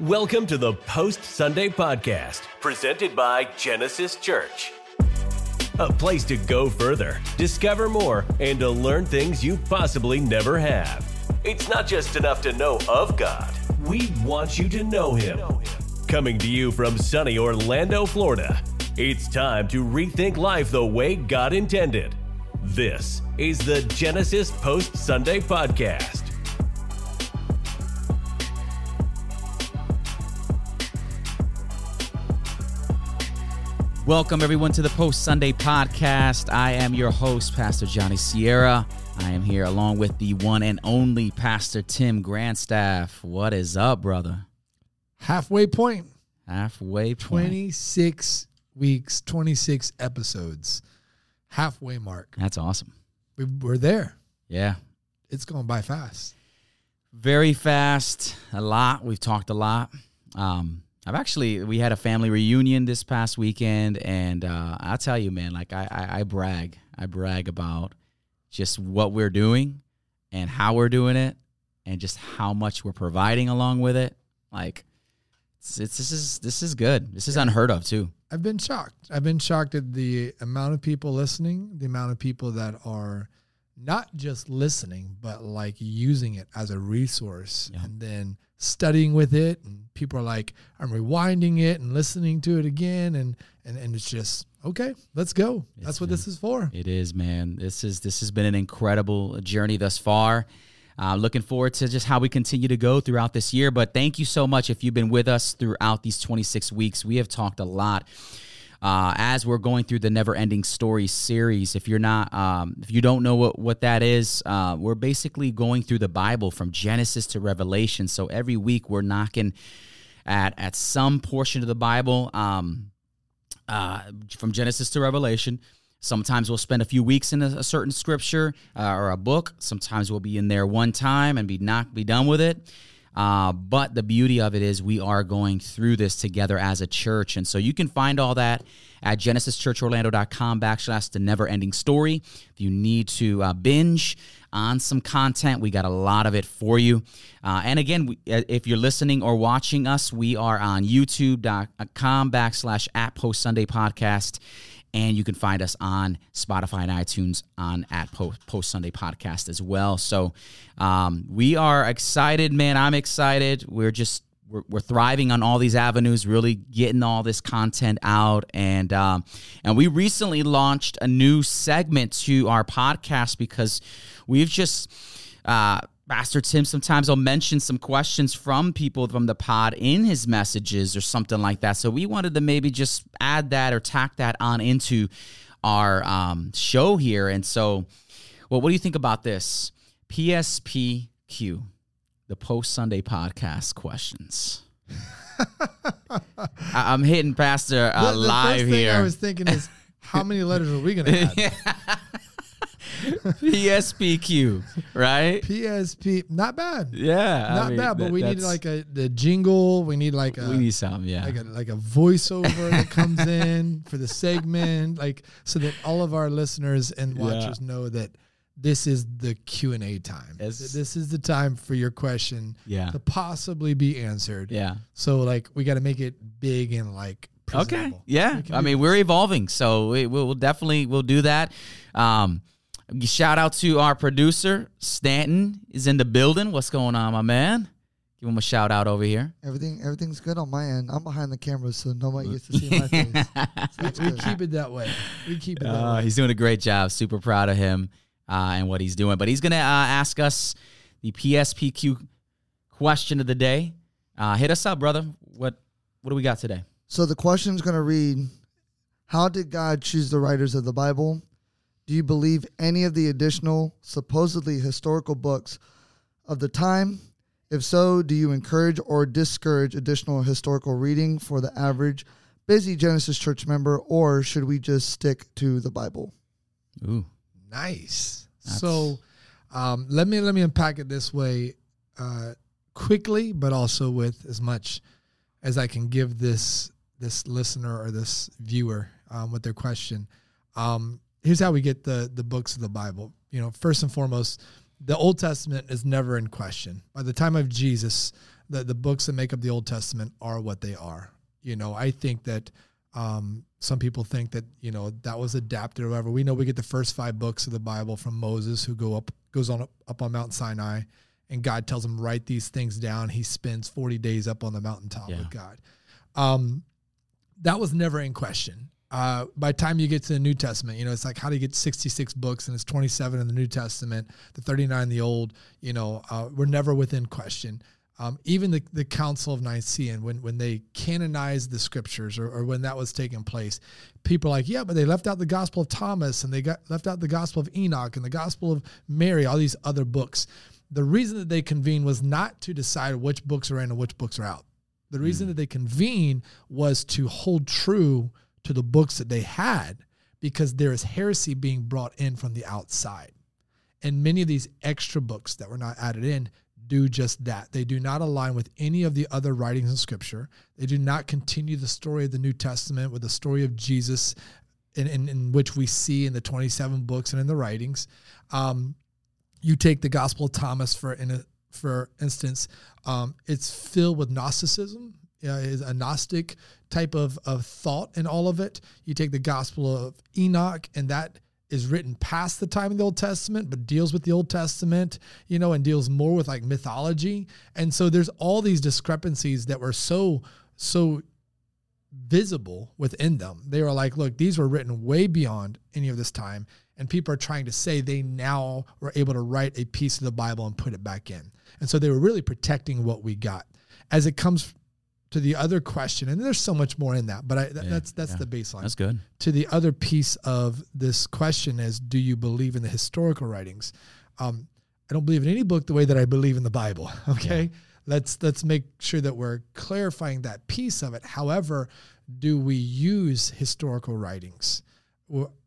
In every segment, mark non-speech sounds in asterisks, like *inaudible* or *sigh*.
Welcome to the Post Sunday Podcast, presented by Genesis Church. A place to go further, discover more, and to learn things you possibly never have. It's not just enough to know of God, we want you to know Him. Coming to you from sunny Orlando, Florida, it's time to rethink life the way God intended. This is the Genesis Post Sunday Podcast. Welcome, everyone, to the Post Sunday podcast. I am your host, Pastor Johnny Sierra. I am here along with the one and only Pastor Tim Grandstaff. What is up, brother? Halfway point. Halfway point. 26 weeks, 26 episodes. Halfway mark. That's awesome. We, we're there. Yeah. It's going by fast. Very fast. A lot. We've talked a lot. Um, I've actually we had a family reunion this past weekend, and uh, I'll tell you, man, like I, I, I brag, I brag about just what we're doing and how we're doing it, and just how much we're providing along with it. Like, it's, it's this is this is good. This is unheard of too. I've been shocked. I've been shocked at the amount of people listening, the amount of people that are not just listening, but like using it as a resource Yeah. and then studying with it. And people are like, I'm rewinding it and listening to it again. And, and, and it's just, okay, let's go. That's what this is for. It is, man. This is this has been an incredible journey thus far. Uh, looking forward to just how we continue to go throughout this year. But thank you so much if you've been with us throughout these 26 weeks. We have talked a lot uh, as we're going through the Never Ending Story series. If you're not, um, if you don't know what what that is, uh, we're basically going through the Bible from Genesis to Revelation. So every week we're knocking at at some portion of the Bible. Um, uh, from Genesis to Revelation. Sometimes we'll spend a few weeks in a, a certain scripture uh, or a book. Sometimes we'll be in there one time and be not be done with it. Uh, but the beauty of it is we are going through this together as a church, and so you can find all that at genesischurchorlando.com backslash the never ending story. If you need to uh, binge on some content, we got a lot of it for you. Uh, and again, we, uh, if you're listening or watching us, we are on youtube.com backslash at post Sunday podcast. And you can find us on Spotify and iTunes on at Post, Sunday Podcast as well. So um, we are excited, man. I'm excited. We're just we're, we're thriving on all these avenues, really getting all this content out, and um, and we recently launched a new segment to our podcast because we've just. Uh, Pastor Tim sometimes will mention some questions from people from the pod in his messages or something like that. So we wanted to maybe just add that or tack that on into our um, show here. And so, well, what do you think about this? PSPQ, the post Sunday podcast questions. *laughs* I- I'm hitting Pastor uh, The- the live here. I was thinking is, how many letters are we going *laughs* to add? *laughs* PSPQ, right? PSP, not bad. Yeah, I Not mean, bad, but that- we need like a the jingle. We need like a we need some, yeah. like a like a voiceover that comes in *laughs* for the segment, like so that all of our listeners and Yeah. watchers know that this is the Q and A time. That This is the time for your question Yeah. to possibly be answered. yeah. So like we got to make it big and like Okay. Yeah. I mean, we're evolving, so we, we'll we'll definitely we'll do that. Um, shout out to our producer Stanton is in the building. What's going on, my man? Give him a shout out over here. Everything everything's good on my end. I'm behind the camera, so nobody gets to see my *laughs* face. That's we good. keep it that way. We keep it that Uh, way. he's doing a great job. Super proud of him uh, and what he's doing. But he's gonna uh, ask us the PSPQ question of the day. Uh, hit us up, brother. What what do we got today? So the question's going to read How did God choose the writers of the Bible? Do you believe any of the additional, supposedly historical books of the time? If so, do you encourage or discourage additional historical reading for the average busy Genesis church member, or should we just stick to the Bible? Ooh, Nice. That's- So um, let me let me unpack it this way uh, quickly, but also with as much as I can give this this listener or this viewer um, with their question. Um, here's how we get the the books of the Bible. You know, first and foremost, the Old Testament is never in question. By the time of Jesus, the, the books that make up the Old Testament are what they are. You know, I think that um, some people think that you know that was adapted or whatever. We know we get the first five books of the Bible from Moses, who go up goes on up, on Mount Sinai, and God tells him write these things down. He spends forty days up on the mountaintop Yeah. with God. Um, that was never in question. Uh, by the time you get to the New Testament, you know, it's like how do you get 66 books and it's 27 in the New Testament, the 39 in the Old, you know, uh, we're never within question. Um, even the, the Council of Nicaea, when, when they canonized the scriptures or, or when that was taking place, people are like, yeah, but they left out the Gospel of Thomas and they got left out the Gospel of Enoch and the Gospel of Mary, all these other books. The reason that they convened was not to decide which books are in and which books are out. The reason that they convened was to hold true to the books that they had because there is heresy being brought in from the outside. And many of these extra books that were not added in do just that. They do not align with any of the other writings in Scripture. They do not continue the story of the New Testament with the story of Jesus, in, in, in which we see in the 27 books and in the writings. Um, you take the Gospel of Thomas for in a, for instance, um, it's filled with Gnosticism. Yeah, is a Gnostic type of, of thought in all of it. You take the Gospel of Enoch, and that is written past the time of the Old Testament, but deals with the Old Testament, you know, and deals more with like mythology. And so there's all these discrepancies that were so, so visible within them. They were like, look, these were written way beyond any of this time. And people are trying to say they now were able to write a piece of the Bible and put it back in. And so they were really protecting what we got. As it comes to the other question, and there's so much more in that, but I, that, Yeah, that's that's yeah. the baseline. That's good. to the other piece of this question is do you believe in the historical writings? Um, i don't believe in any book the way that i believe in the bible *laughs* okay? Let's let's make sure that we're clarifying that piece of it. However do we use historical writings?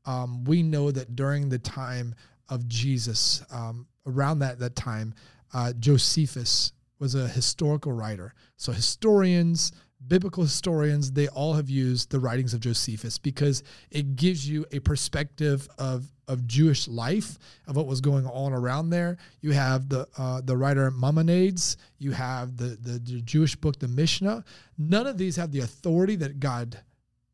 Um, we know that during the time of jesus um, around that that time uh, josephus was a historical writer. So historians biblical historians they all have used the writings of josephus because it gives you a perspective of of jewish life of what was going on around there. You have the uh, the writer maimonides. You have the, the the jewish book the mishnah. None of these have the authority that god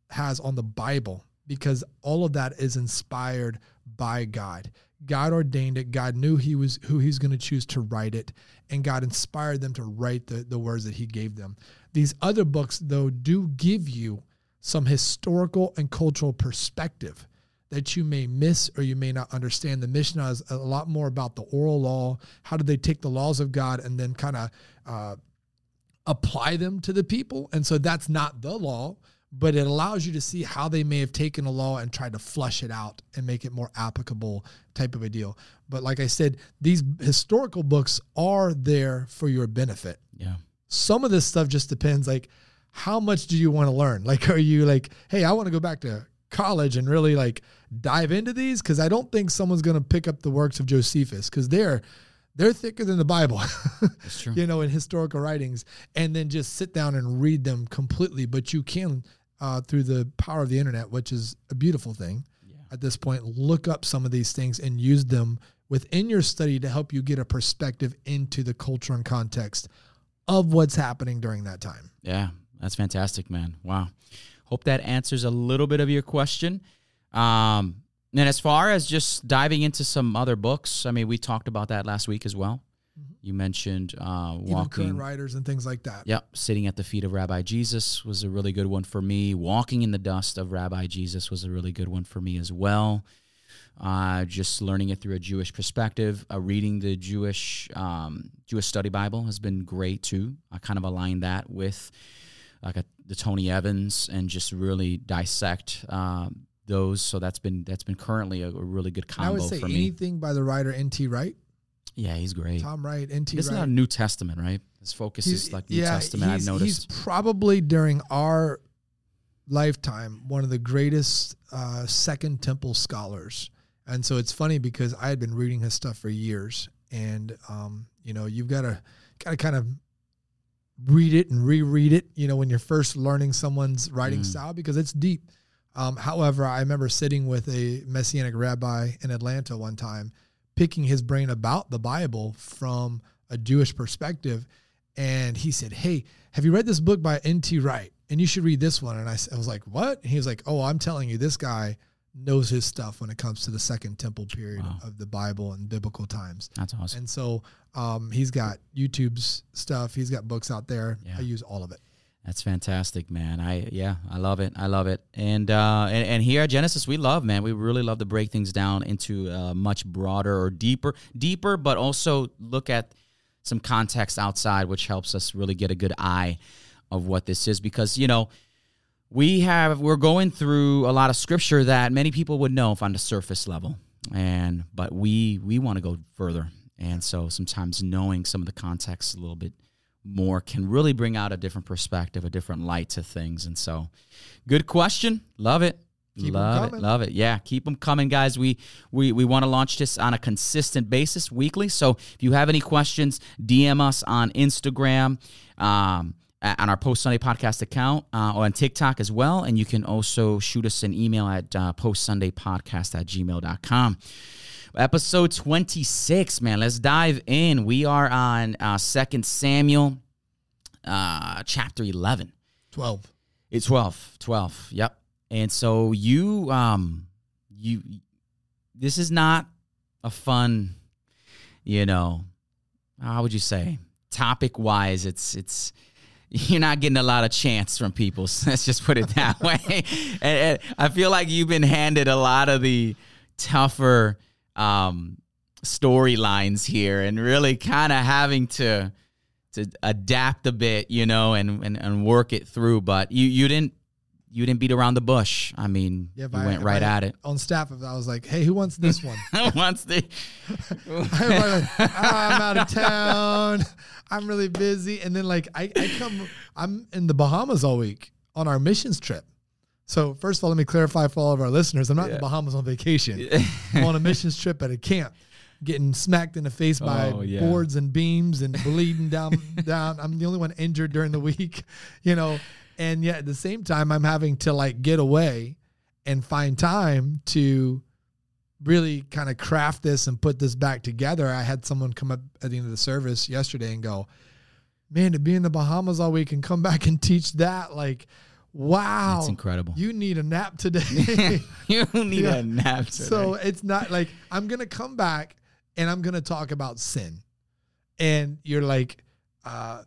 has on the bible because all of that is inspired by god god ordained it god knew he was who he's going to choose to write it and god inspired them to write the, the words that he gave them these other books, though, do give you some historical and cultural perspective that you may miss or you may not understand. The Mishnah is a lot more about the oral law. How did they take the laws of God and then kind of uh, apply them to the people? And so that's not the law, but it allows you to see how they may have taken a law and tried to flush it out and make it more applicable type of a deal. But like I said, these historical books are there for your benefit Yeah. some of this stuff just depends like how much do you want to learn *laughs* like are you like hey i want to go back to college and really like dive into these because i don't think someone's going to pick up the works of josephus because they're they're thicker than the bible *laughs* That's true. you know in historical writings and then just sit down and read them completely but you can uh, through the power of the internet which is a beautiful thing at this point look up some of these things and use them within your study to help you get a perspective into the culture and context of what's happening during that time. Yeah, that's fantastic, man. Wow. Hope that answers a little bit of your question. Um, and as far as just diving into some other books, I mean, we talked about that last week as well. You mentioned uh, Even current walking. writers and things like that. Yep, sitting at the feet of Rabbi Jesus was a really good one for me. Walking in the dust of Rabbi Jesus was a really good one for me as well. Uh, just learning it through a Jewish perspective. Uh, reading the Jewish um, Jewish Study Bible has been great too. I kind of align that with like a, the Tony Evans and just really dissect um, those. So that's been that's been currently a, a really good combo I would say for me. anything by the writer N.T. Wright, Yeah, he's great. Tom Wright, N.T. It's Wright. not New Testament, right? His focus is like New Testament. I've he's, noticed. He's probably during our lifetime one of the greatest uh, Second Temple scholars. And so it's funny because I had been reading his stuff for years, and um, you know, you've got to got to kind of read it and reread it. You know, when you're first learning someone's writing Mm. style because it's deep. Um, however, I remember sitting with a messianic rabbi in Atlanta one time, picking his brain about the Bible from a Jewish perspective. And he said, Hey, have you read this book by N.T. Wright? And you should read this one. And I, I was like, What? And he was like, Oh, I'm telling you, this guy knows his stuff when it comes to the second temple period Wow. of the Bible and biblical times. That's awesome. And so um, he's got YouTube's stuff, he's got books out there. Yeah. I use all of it. That's fantastic, man. I yeah, I love it. I love it. And uh and, and here at Genesis we love, man. We really love to break things down into uh, much broader or deeper deeper, but also look at some context outside which helps us really get a good eye of what this is because, you know, we have we're going through a lot of scripture that many people would know if on the surface level. And but we we want to go further. And so sometimes knowing some of the context a little bit more can really bring out a different perspective, a different light to things. And so, good question. Love it. Keep love it. Love it. Yeah, keep them coming, guys. We we we want to launch this on a consistent basis, weekly. So if you have any questions, DM us on Instagram. Um, on our Post Sunday podcast account uh, or on TikTok as well. And you can also shoot us an email at uh, postsundaypodcast at gmail.com. Episode 26, man. Let's dive in. We are on uh, 2 Samuel uh, chapter 11. 12. It's 12. 12. Yep. And so you um you this is not a fun, you know, how would you say? Topic wise, it's it's you're not getting a lot of chance from people. So *laughs* let's just put it that *laughs* way. and, and I feel like you've been handed a lot of the tougher um storylines here and really kind of having to to adapt a bit, you know, and, and and work it through. But you you didn't you didn't beat around the bush. I mean, Yeah, you I- went right I- at it. On staff, I was like, hey, who wants this one? *laughs* Once the *laughs* Everybody like, "Ah, I'm out of town. I'm really busy. And then like I, I come I'm in the Bahamas all week on our missions trip. So first of all, let me clarify for all of our listeners. I'm not in the Bahamas on vacation. *laughs* I'm on a missions trip at a camp, getting smacked in the face oh, by Oh, yeah. boards and beams and bleeding down *laughs* down. I'm the only one injured during the week, *laughs* you know. And yet at the same time, I'm having to like get away and find time to really kind of craft this and put this back together. I had someone come up at the end of the service yesterday and go, Man, to be in the Bahamas all week and come back and teach that, like, wow. That's incredible. You need a nap *laughs* today. you need Yeah. a *laughs* nap. Today. so it's not like I'm gonna come back and I'm gonna talk about sin. And you're like, uh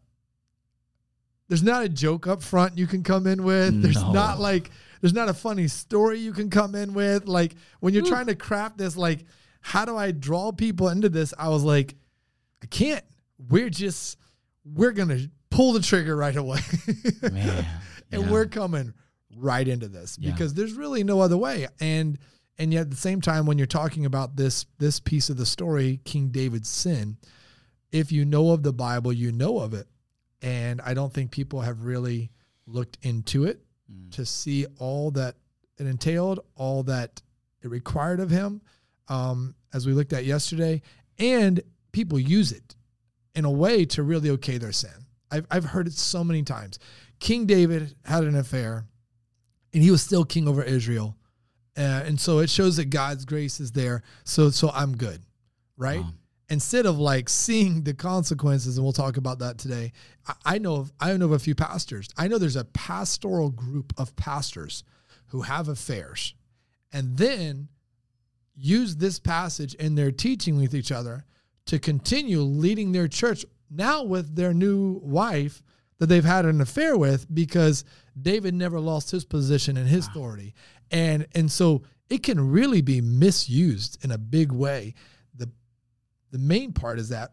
there's not a joke up front you can come in with. There's No. not like there's not a funny story you can come in with. Like when you're trying to craft this, like, how do I draw people into this? I was like, I can't. We're just we're gonna pull the trigger right away. *laughs* man, and yeah. we're coming right into this Yeah. because there's really no other way and and yet at the same time when you're talking about this this piece of the story king david's sin if you know of the bible you know of it and i don't think people have really looked into it Mm. to see all that it entailed all that it required of him um, as we looked at yesterday and people use it in a way to really okay their sin I've, I've heard it so many times king david had an affair and he was still king over israel. Uh, and so it shows that god's grace is there. So so i'm good right? Wow. instead of like seeing the consequences and we'll talk about that today I, I know of i know of a few pastors. I know there's a pastoral group of pastors who have affairs and then use this passage in their teaching with each other to continue leading their church now with their new wife that they've had an affair with because David never lost his position and his authority. And and so it can really be misused in a big way. The the main part is that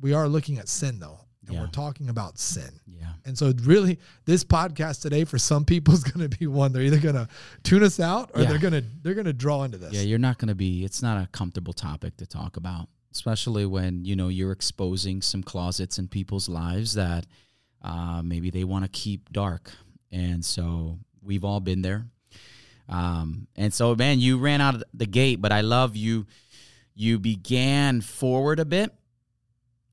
we are looking at sin though. And Yeah. we're talking about sin. yeah. And so really this podcast today for some people is going to be one they're either going to tune us out or Yeah. they're going to they're going to draw into this. Yeah, you're not going to be. It's not a comfortable topic to talk about, especially when you know you're exposing some closets in people's lives that uh, maybe they want to keep dark, and so we've all been there. Um, and so, man, you ran out of the gate, but I love you. You began forward a bit,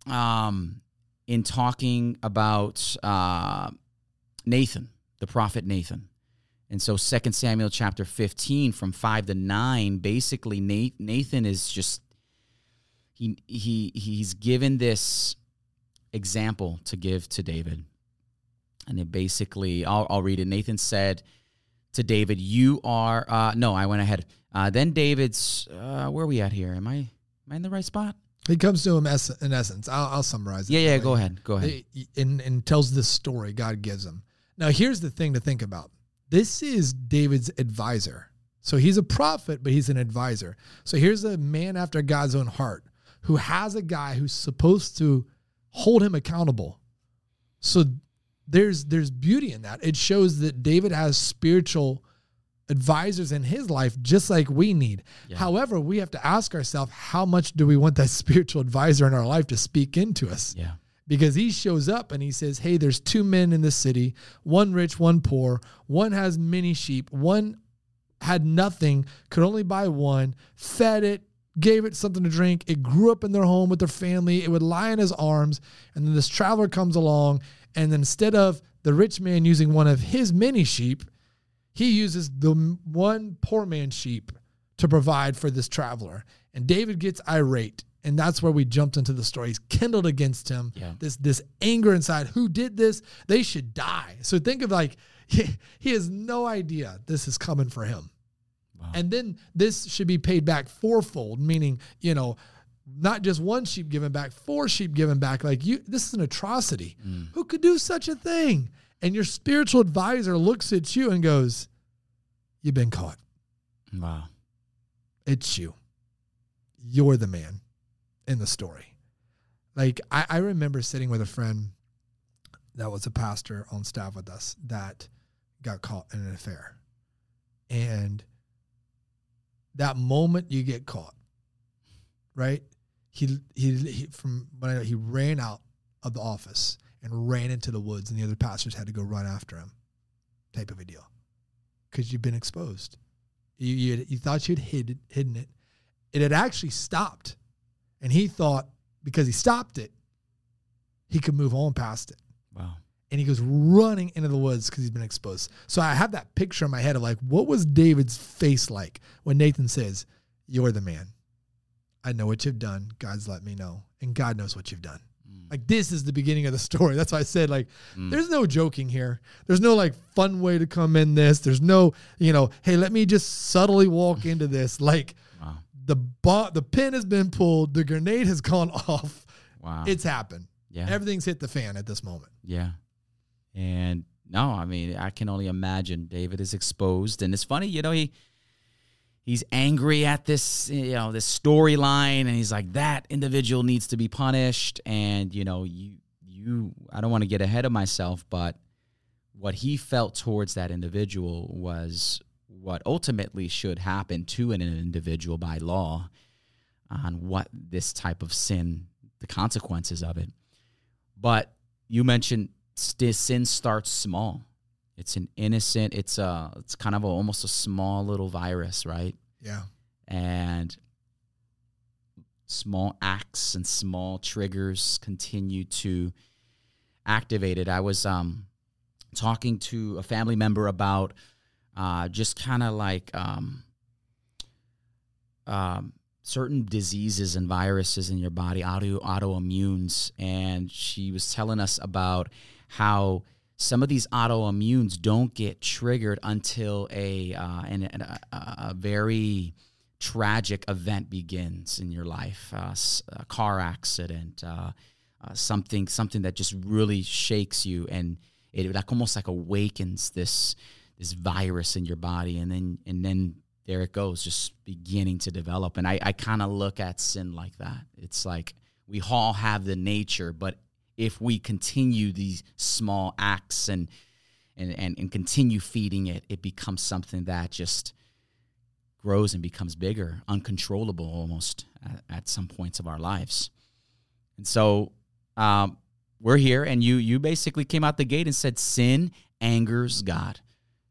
um, in talking about uh, Nathan, the prophet Nathan. And so 2 Samuel chapter 15 from 5 to 9 basically Nathan is just he he he's given this example to give to David. And it basically, I'll, I'll read it. Nathan said to David, "You are uh, no." I went ahead. Uh, then David's uh, where are we at here? Am I am I in the right spot? He comes to him es- in essence. I'll, I'll summarize it. Yeah, yeah. Go ahead. Go ahead. And, and tells this story God gives him. Now, here's the thing to think about. This is David's advisor. So he's a prophet, but he's an advisor. So here's a man after God's own heart who has a guy who's supposed to hold him accountable. So there's there's beauty in that. It shows that David has spiritual advisors in his life just like we need. Yeah. However, we have to ask ourselves how much do we want that *laughs* spiritual advisor in our life to speak into us? Yeah. because he shows up and he says, Hey, there's two men in the city, one rich, one poor. One has many sheep, one had nothing, could only buy one, fed it, gave it something to drink. It grew up in their home with their family. It would lie in his arms. And then this traveler comes along. And then instead of the rich man using one of his many sheep, he uses the one poor man's sheep to provide for this traveler. And David gets irate. And that's where we jumped into the story. He's kindled against him. Yeah. This this anger inside. Who did this? They should die. So think of like he, *laughs* he has no idea this is coming for him. Wow. And then this should be paid back fourfold, meaning, you know, not just one sheep given back, four sheep given back. Like you this is an atrocity. Mm. Who could do such a thing? And your spiritual advisor looks at you and goes, You've been caught. Wow. It's you. You're the man in the story. Like I, I remember sitting with a friend that was a pastor on staff with us that got caught in an affair. And that moment you get caught, right? He he, he from when I, he ran out of the office and ran into the woods, and the other pastors had to go run after him, type of a deal, because you've been exposed. You you, you thought you'd hid, hidden it. It had actually stopped, and he thought because he stopped it, he could move on past it. And he goes running into the woods because he's been exposed. So I have that picture in my head of like, what was David's face like when Nathan says, You're the man? I know what you've done. God's let me know. And God knows what you've done. Mm. Like, this is the beginning of the story. That's why I said, like, Mm. there's no joking here. There's no like fun way to come in this. There's no, you know, hey, let me just subtly walk *laughs* into this. Like, Wow. the bo- the pin has been pulled, the grenade has gone *laughs* off. Wow. It's happened. yeah. Everything's hit the fan at this moment. Yeah. And no, I mean, I can only imagine David is exposed. And it's funny, you know, he he's angry at this, you know, this storyline and he's like that individual needs to be punished and you know, you you I don't want to get ahead of myself, but what he felt towards that individual was what ultimately should happen to an individual by law on what this type of sin, the consequences of it. But you mentioned st- sin starts small. It's an innocent. It's a. It's kind of a, almost a small little virus, right? Yeah. And small acts and small triggers continue to activate it. I was um, talking to a family member about uh, just kind of like um, um, certain diseases and viruses in your body, auto autoimmunes, and she was telling us about how some of these autoimmunes don't get triggered until a uh, an, an- a, a very tragic event begins in your life, uh, a car accident, uh, uh, something something that just really shakes you, and it like almost like awakens this this virus in your body, and then and then there it goes, just beginning to develop. And I, I kind of look at sin like that. It's like we all have the nature, but if we continue these small acts and and, and, and continue feeding it, it becomes something that just grows and becomes bigger, uncontrollable almost at, at some points of our lives. And so um, we're here, and you you basically came out the gate and said sin angers God.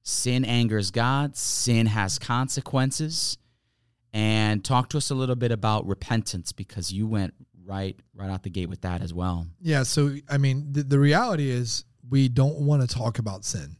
Sin angers God. Sin has consequences. And talk to us a little bit about repentance because you went right right out the gate with that as well. Yeah. So, I mean, the, the reality is we don't want to talk about sin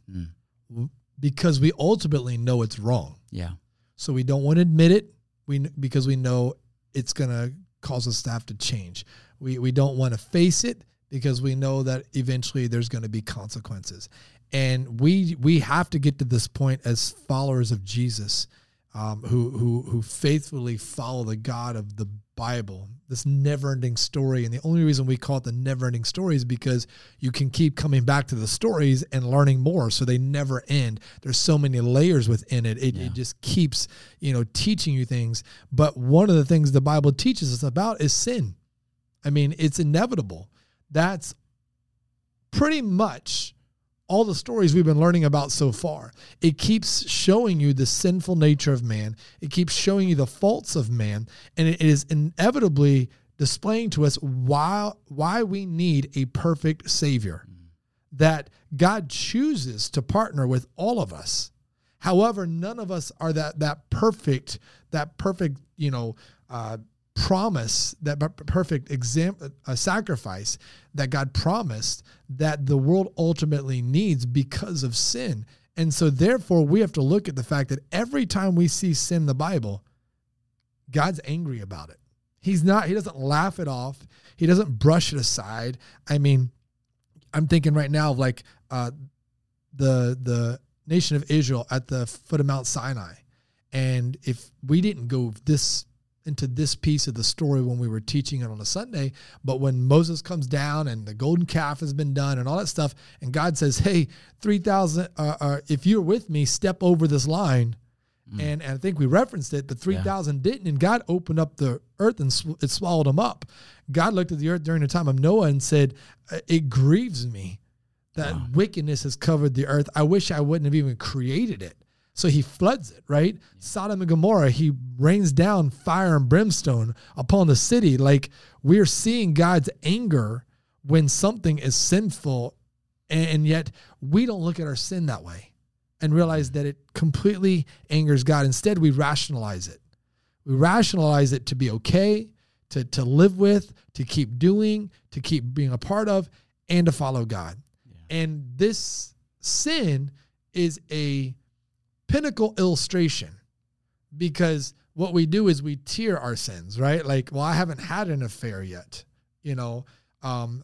Mm. because we ultimately know it's wrong. Yeah. So we don't want to admit it. We because we know it's gonna cause us to have to change. We we don't want to face it because we know that eventually there's going to be consequences. And we we have to get to this point as followers of Jesus, um, who who who faithfully follow the God of the Bible, this never-ending story. And the only reason we call it the never-ending story is because you can keep coming back to the stories and learning more, so they never end. There's so many layers within it. It, Yeah. it just keeps you know teaching you things. But one of the things the Bible teaches us about is sin. I mean, it's inevitable. That's pretty much all the stories we've been learning about so far. It keeps showing you the sinful nature of man, it keeps showing you the faults of man, and it is inevitably displaying to us why, why we need a perfect Savior. That God chooses to partner with all of us. However, none of us are that that perfect, that perfect, you know, uh, promise, that perfect example, a sacrifice that God promised that the world ultimately needs because of sin. And so, therefore, we have to look at the fact that every time we see sin in the Bible, God's angry about it. He's not, he doesn't laugh it off, he doesn't brush it aside. I mean, I'm thinking right now of like uh, the the nation of Israel at the foot of Mount Sinai, and if we didn't go this into this piece of the story when we were teaching it on a Sunday, but when Moses comes down and the golden calf has been done and all that stuff, and God says, "Hey, three thousand, uh, uh, if you're with me, step over this line." And, and I think we referenced it, but 3,000 didn't. And God opened up the earth and sw- it swallowed them up. God looked at the earth during the time of Noah and said, "Uh, It grieves me that wickedness has covered the earth. I wish I wouldn't have even created it. So he floods it, right? Sodom and Gomorrah, he rains down fire and brimstone upon the city. Like we're seeing God's anger when something is sinful, and yet we don't look at our sin that way and realize that it completely angers God. Instead, we rationalize it. We rationalize it to be okay, to, to live with, to keep doing, to keep being a part of, and to follow God. And this sin is a pinnacle illustration because what we do is we tier our sins, right? Like, well, I haven't had an affair yet, you know, um,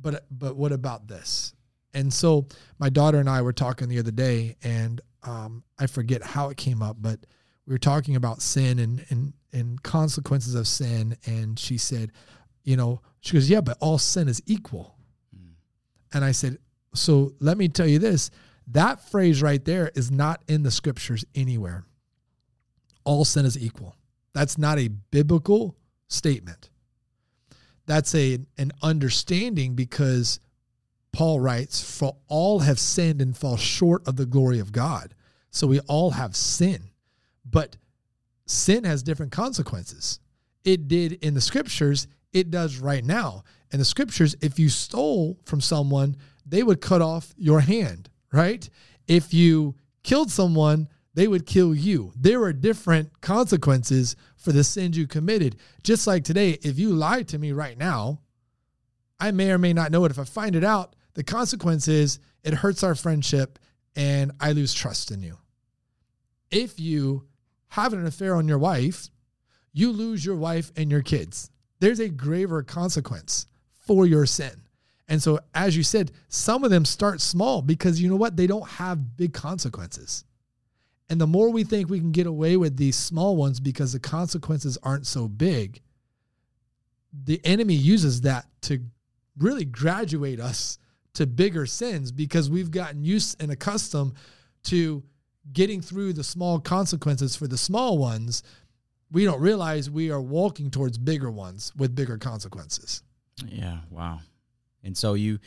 but but what about this? And so my daughter and I were talking the other day, and um, I forget how it came up, but we were talking about sin and and and consequences of sin, and she said, you know, she goes, yeah, but all sin is equal. And I said, so let me tell you this that phrase right there is not in the scriptures anywhere. All sin is equal. That's not a biblical statement. That's a an understanding because Paul writes, For all have sinned and fall short of the glory of God. So we all have sin. But sin has different consequences. It did in the scriptures, it does right now. In the scriptures, if you stole from someone, they would cut off your hand, right? If you killed someone, they would kill you. There are different consequences for the sins you committed. Just like today, if you lied to me right now, I may or may not know it. If I find it out, the consequence is it hurts our friendship and I lose trust in you. If you have an affair on your wife, you lose your wife and your kids. There's a graver consequence for your sin. And so, as you said, some of them start small because you know what? They don't have big consequences. And the more we think we can get away with these small ones because the consequences aren't so big, the enemy uses that to really graduate us to bigger sins because we've gotten used and accustomed to getting through the small consequences for the small ones. We don't realize we are walking towards bigger ones with bigger consequences. Yeah, wow. And so you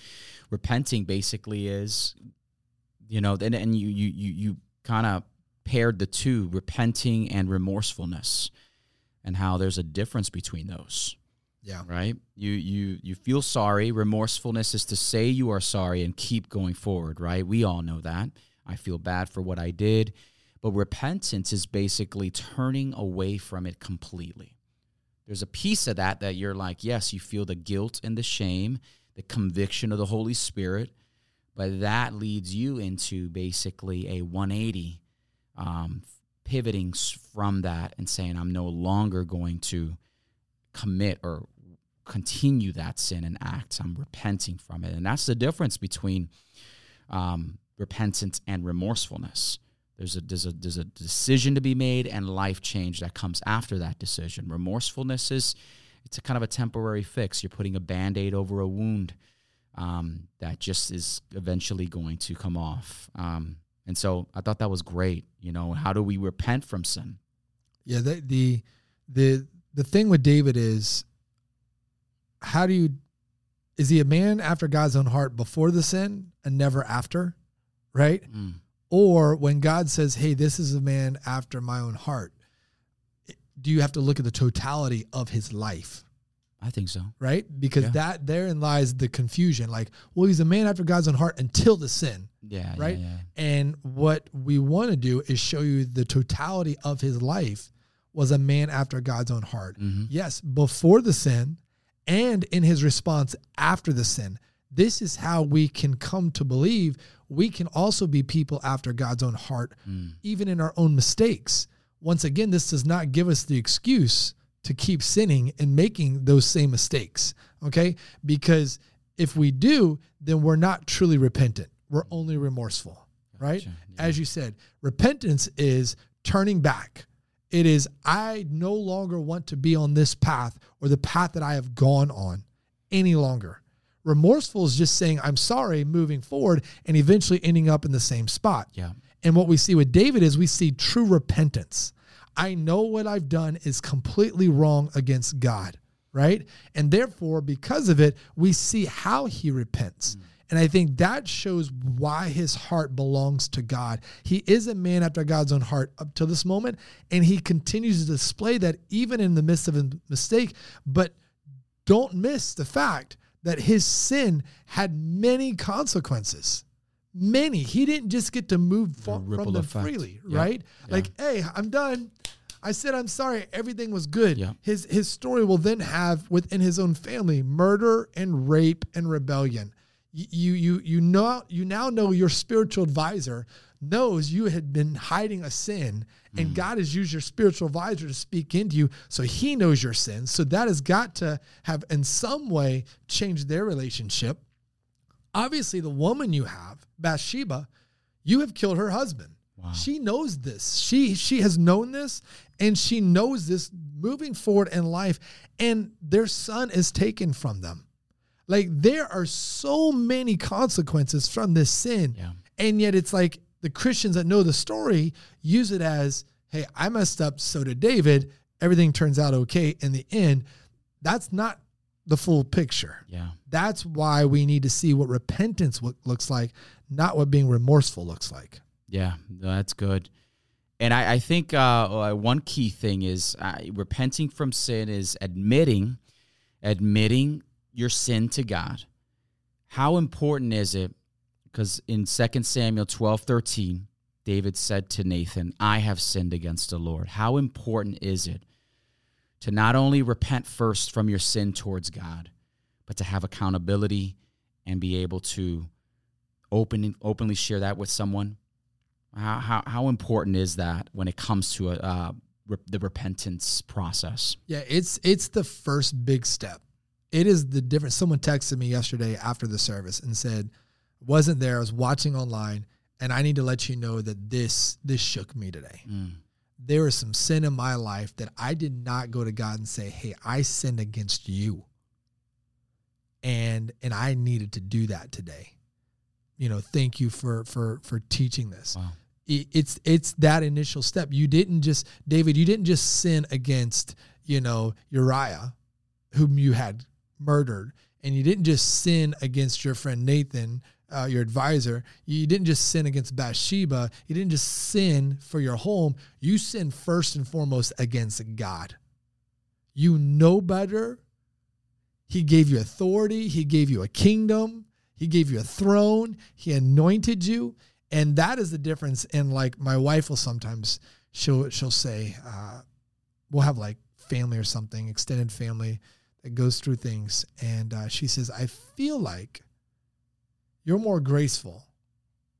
repenting basically is you know, and, and you you you you kind of paired the two, repenting and remorsefulness and how there's a difference between those. Yeah. Right? You you you feel sorry. Remorsefulness is to say you are sorry and keep going forward, right? We all know that. I feel bad for what I did. But repentance is basically turning away from it completely. There's a piece of that that you're like, yes, you feel the guilt and the shame, the conviction of the Holy Spirit, but that leads you into basically a 180, um, pivoting from that and saying, I'm no longer going to commit or continue that sin and act. I'm repenting from it. And that's the difference between um, repentance and remorsefulness. There's a, there's, a, there's a decision to be made and life change that comes after that decision. Remorsefulness is it's a kind of a temporary fix. You're putting a band aid over a wound um, that just is eventually going to come off. Um, and so I thought that was great. You know, how do we repent from sin? Yeah, the the the the thing with David is how do you is he a man after God's own heart before the sin and never after? Right? Mm. Or when God says, "Hey, this is a man after my own heart." Do you have to look at the totality of his life? I think so. Right? Because Yeah. that therein lies the confusion. Like, well, he's a man after God's own heart until the sin. Yeah. Right? Yeah, yeah. And what we want to do is show you the totality of his life was a man after God's own heart. Mhm. Yes, before the sin and in his response after the sin. This is how we can come to believe we can also be people after God's own heart, even in our own mistakes. Once again, this does not give us the excuse to keep sinning and making those same mistakes. Okay. Because if we do, then we're not truly repentant. We're mm-hmm. only remorseful, right? Gotcha. As you said, repentance is turning back. It is, I no longer want to be on this path or the path that I have gone on any longer. Remorseful is just saying, I'm sorry, moving forward, and eventually ending up in the same spot. Yeah. And what we see with David is we see true repentance. I know what I've done is completely wrong against God, right? And therefore, because of it, we see how he repents. Mm. And I think that shows why his heart belongs to God. He is a man after God's own heart up to this moment, and he continues to display that even in the midst of a mistake. But don't miss the fact that his sin had many consequences. Many. He didn't just get to move ripple from them effect. freely, Yeah. right? Yeah. Like, hey, I'm done. I said I'm sorry. Everything was good. Yeah. His his story will then have within his own family murder and rape and rebellion. You you you know you now know your spiritual advisor knows you had been hiding a sin and mm. God has used your spiritual advisor to speak into you so he knows your sins. So that has got to have in some way changed their relationship. Obviously the woman you have, Bathsheba, you have killed her husband. She knows this. She she has known this and she knows this moving forward in life and their son is taken from them. Like there are so many consequences from this sin. Yeah. And yet it's like the Christians that know the story use it as, hey, I messed up, so did David. Everything turns out okay in the end. That's not the full picture. Yeah. That's why we need to see what repentance wo- looks like, not what being remorseful looks like. Yeah, no, that's good. And I, I think uh, uh, one key thing is uh, repenting from sin is admitting, admitting your sin to God. How important is it? Because in 2 Samuel 12 13, David said to Nathan, I have sinned against the Lord. How important is it to not only repent first from your sin towards God, but to have accountability and be able to open, openly share that with someone? How, how, how important is that when it comes to a, uh, re- the repentance process? Yeah, it's it's the first big step. It is the difference. Someone texted me yesterday after the service and said, "Wasn't there? I was watching online, and I need to let you know that this this shook me today. There was some sin in my life that I did not go to God and say, "Hey, I sinned against you," and and I needed to do that today. You know, thank you for for for teaching this Wow. It's it's that initial step. You didn't just David, you didn't just sin against, you know, Uriah, whom you had murdered, and you didn't just sin against your friend Nathan, uh, your advisor. You didn't just sin against Bathsheba. You didn't just sin for your home. You sinned first and foremost against God. You know better. He gave you authority. He gave you a kingdom. He gave you a throne. He anointed you. And that is the difference. And like my wife will sometimes she'll she'll say, uh, we'll have like family or something, extended family that goes through things. And uh, she says, I feel like you're more graceful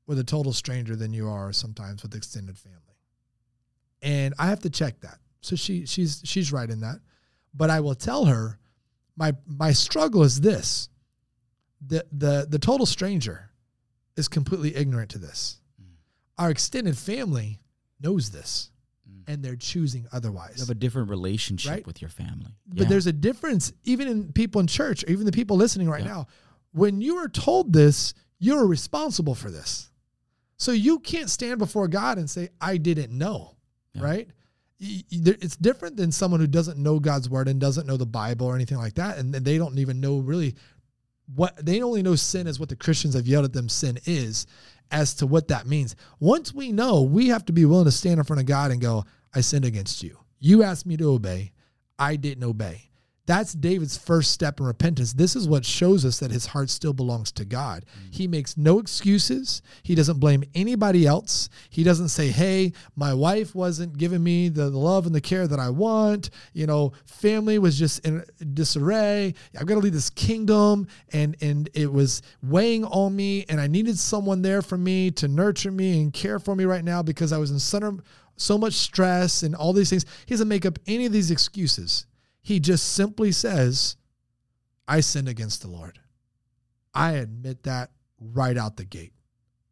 with a total stranger than you are sometimes with extended family. And I have to check that. So she she's she's right in that. But I will tell her, my my struggle is this. The the the total stranger is completely ignorant to this. Mm. Our extended family knows this mm. and they're choosing You otherwise. have a different relationship Right? with your family. But Yeah. there's a difference, even in people in church, or even the people listening right Yeah. now. When you are told this, you're responsible for this. So you can't stand before God and say, I didn't know, Yeah. right? Y- y- there- It's different than someone who doesn't know God's word and doesn't know the Bible or anything like that. And they don't even know really what they only know sin is what the Christians have yelled at them sin is as to what that means. Once we know, we have to be willing to stand in front of God and go, I sinned against you. You asked me to obey. I didn't obey. That's David's first step in repentance. This is what shows us that his heart still belongs to God. Mm-hmm. He makes no excuses. He doesn't blame anybody else. He doesn't say, "Hey, my wife wasn't giving me the, love and the care that I want. You know, family was just in disarray. I've got to leave this kingdom, and and it was weighing on me, and I needed someone there for me to nurture me and care for me right now because I was in so, so much stress and all these things." He doesn't make up any of these excuses. He just simply says, I sinned against the Lord. I admit that right out the gate.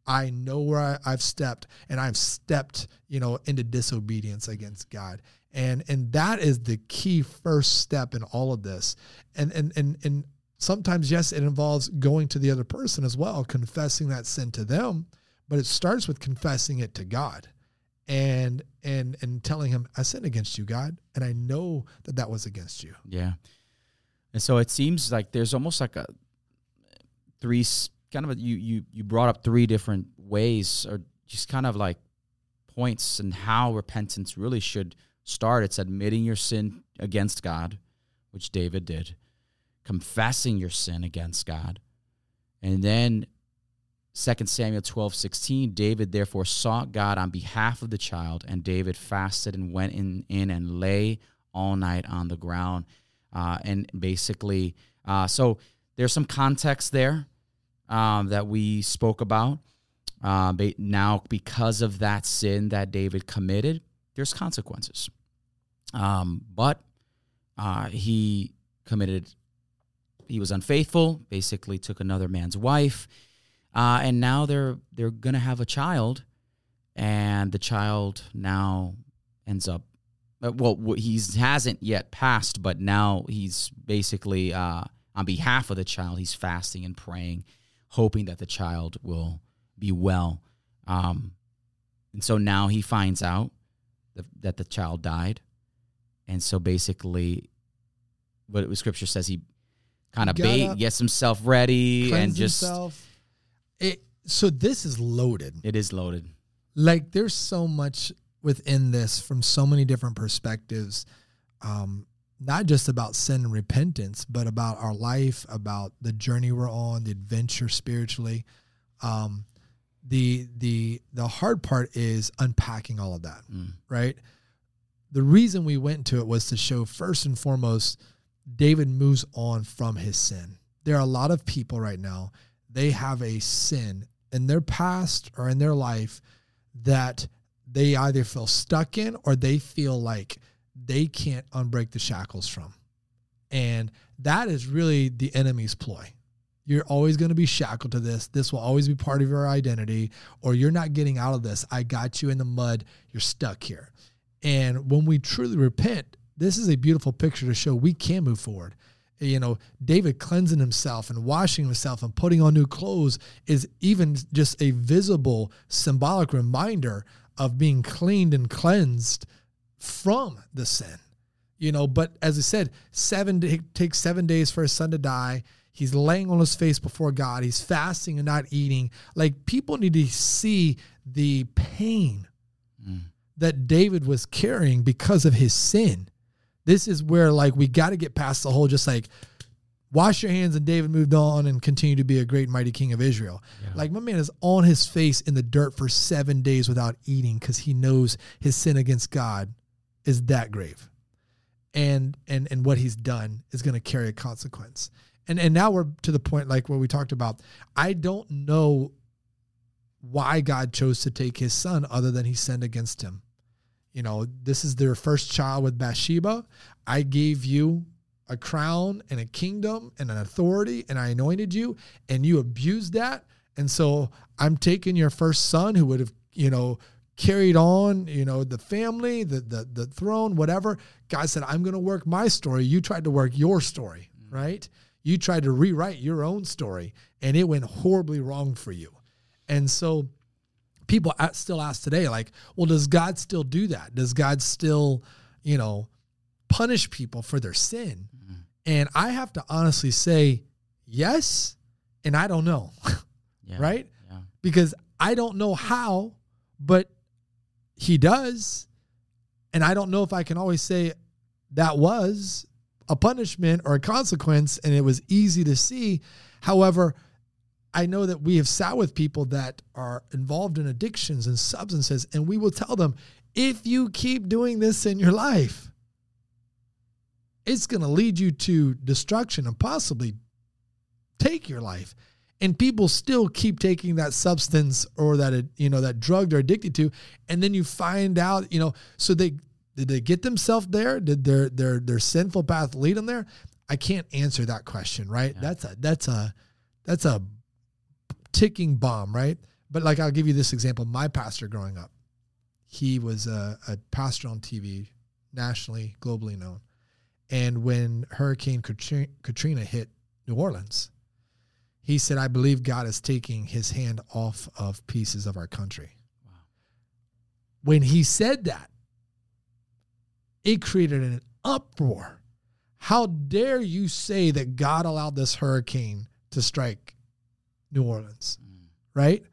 I know where I, I've stepped and I've stepped, you know, into disobedience against God. And and that is the key first step in all of this. And and and and sometimes yes, it involves going to the other person as well, confessing that sin to them, but it starts with confessing it to God and and and telling him I sinned against you, God, and I know that that was against you. Yeah. And so it seems like there's almost like a three kind of a, you you you brought up three different ways or just kind of like points and how repentance really should start. It's admitting your sin against God, which David did, confessing your sin against God. And then 2 Samuel 12, 16, David therefore sought God on behalf of the child, and David fasted and went in, in and lay all night on the ground. Uh, and basically, uh, so there's some context there um, that we spoke about. Uh, now, because of that sin that David committed, there's consequences. Um, but uh, he committed, he was unfaithful, basically took another man's wife. Uh, and now they're they're gonna have a child, and the child now ends up uh, well he hasn't yet passed, but now he's basically uh, on behalf of the child he's fasting and praying, hoping that the child will be well. Um, and so now he finds out that, that the child died, and so basically, what scripture says he kind of bait, up, gets himself ready, and just himself. It, so this is loaded. it is loaded. like there's so much within this from so many different perspectives um not just about sin and repentance but about our life about the journey we're on the adventure spiritually um the the the hard part is unpacking all of that Mm. right the reason we went to it was to show first and foremost david moves on from his sin there are a lot of people right now they have a sin in their past or in their life that they either feel stuck in or they feel like they can't unbreak the shackles from. And that is really the enemy's ploy. You're always going to be shackled to this. This will always be part of your identity, or you're not getting out of this. I got you in the mud. You're stuck here. And when we truly repent, this is a beautiful picture to show we can move forward. You know, David cleansing himself and washing himself and putting on new clothes is even just a visible symbolic reminder of being cleaned and cleansed from the sin. You know, but as I said, seven day, takes seven days for his son to die. He's laying on his face before God. He's fasting and not eating. Like people need to see the pain mm. that David was carrying because of his sin. This is where like we got to get past the whole just like wash your hands and David moved on and continued to be a great mighty king of Israel. Like my man is on his face in the dirt for 7 days without eating cuz he knows his sin against God is that grave. And and and what he's done is going to carry a consequence. And and now we're to the point like what we talked about. I don't know why God chose to take his son other than he sinned against him. You know, this is their first child with Bathsheba. I gave you a crown and a kingdom and an authority, and I anointed you, and you abused that. And so I'm taking your first son who would have, you know, carried on, you know, the family, the the the throne, whatever. God said, I'm gonna work my story. You tried to work your story, mm. right? You tried to rewrite your own story, and it went horribly wrong for you. And so people still ask today, like, well, does God still do that? Does God still, you know, punish people for their sin? Mm-hmm. And I have to honestly say, yes, and I don't know, *laughs* yeah, right? Yeah. Because I don't know how, but He does. And I don't know if I can always say that was a punishment or a consequence and it was easy to see. However, I know that we have sat with people that are involved in addictions and substances, and we will tell them if you keep doing this in your life, it's going to lead you to destruction and possibly take your life. And people still keep taking that substance or that you know that drug they're addicted to, and then you find out you know so they did they get themselves there? Did their their their sinful path lead them there? I can't answer that question, right? Yeah. That's a that's a that's a ticking bomb, right? But like I'll give you this example. My pastor growing up, he was a, a pastor on TV, nationally, globally known. And when Hurricane Katrina hit New Orleans, he said, I believe God is taking his hand off of pieces of our country. Wow. When he said that, it created an uproar. How dare you say that God allowed this hurricane to strike New Orleans, mm. right?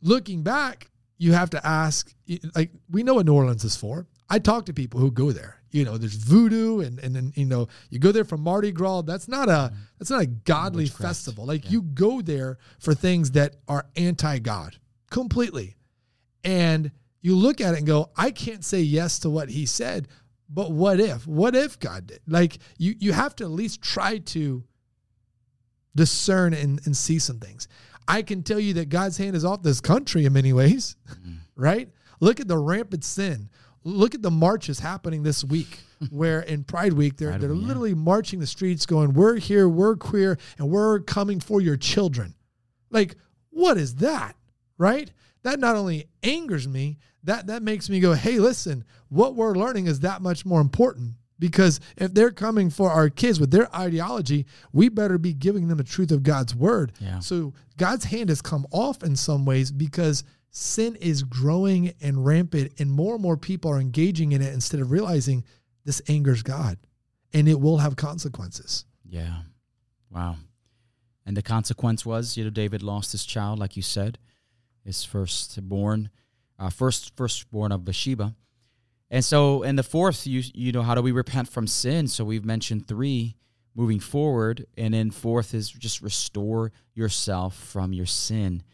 Looking back, you have to ask, like, we know what New Orleans is for. I talk to people who go there. You know, there's voodoo, and and then you know, you go there for Mardi Gras. That's not a mm. that's not a godly Witchcraft. festival. Like yeah. you go there for things that are anti-God completely, and you look at it and go, I can't say yes to what he said, but what if? What if God did? Like you you have to at least try to discern and, and see some things. I can tell you that God's hand is off this country in many ways, mm-hmm. right? Look at the rampant sin. Look at the marches happening this week, *laughs* where in Pride Week they're they're literally yeah. marching the streets, going, "We're here, we're queer, and we're coming for your children." Like, what is that, right? That not only angers me, that that makes me go, "Hey, listen, what we're learning is that much more important." Because if they're coming for our kids with their ideology, we better be giving them the truth of God's word. Yeah. So God's hand has come off in some ways because sin is growing and rampant, and more and more people are engaging in it instead of realizing this angers God and it will have consequences. Yeah. Wow. And the consequence was, you know, David lost his child, like you said, his firstborn, uh, first firstborn of Bathsheba. And so, in the fourth, you you know, how do we repent from sin? So we've mentioned three moving forward, and then fourth is just restore yourself from your sin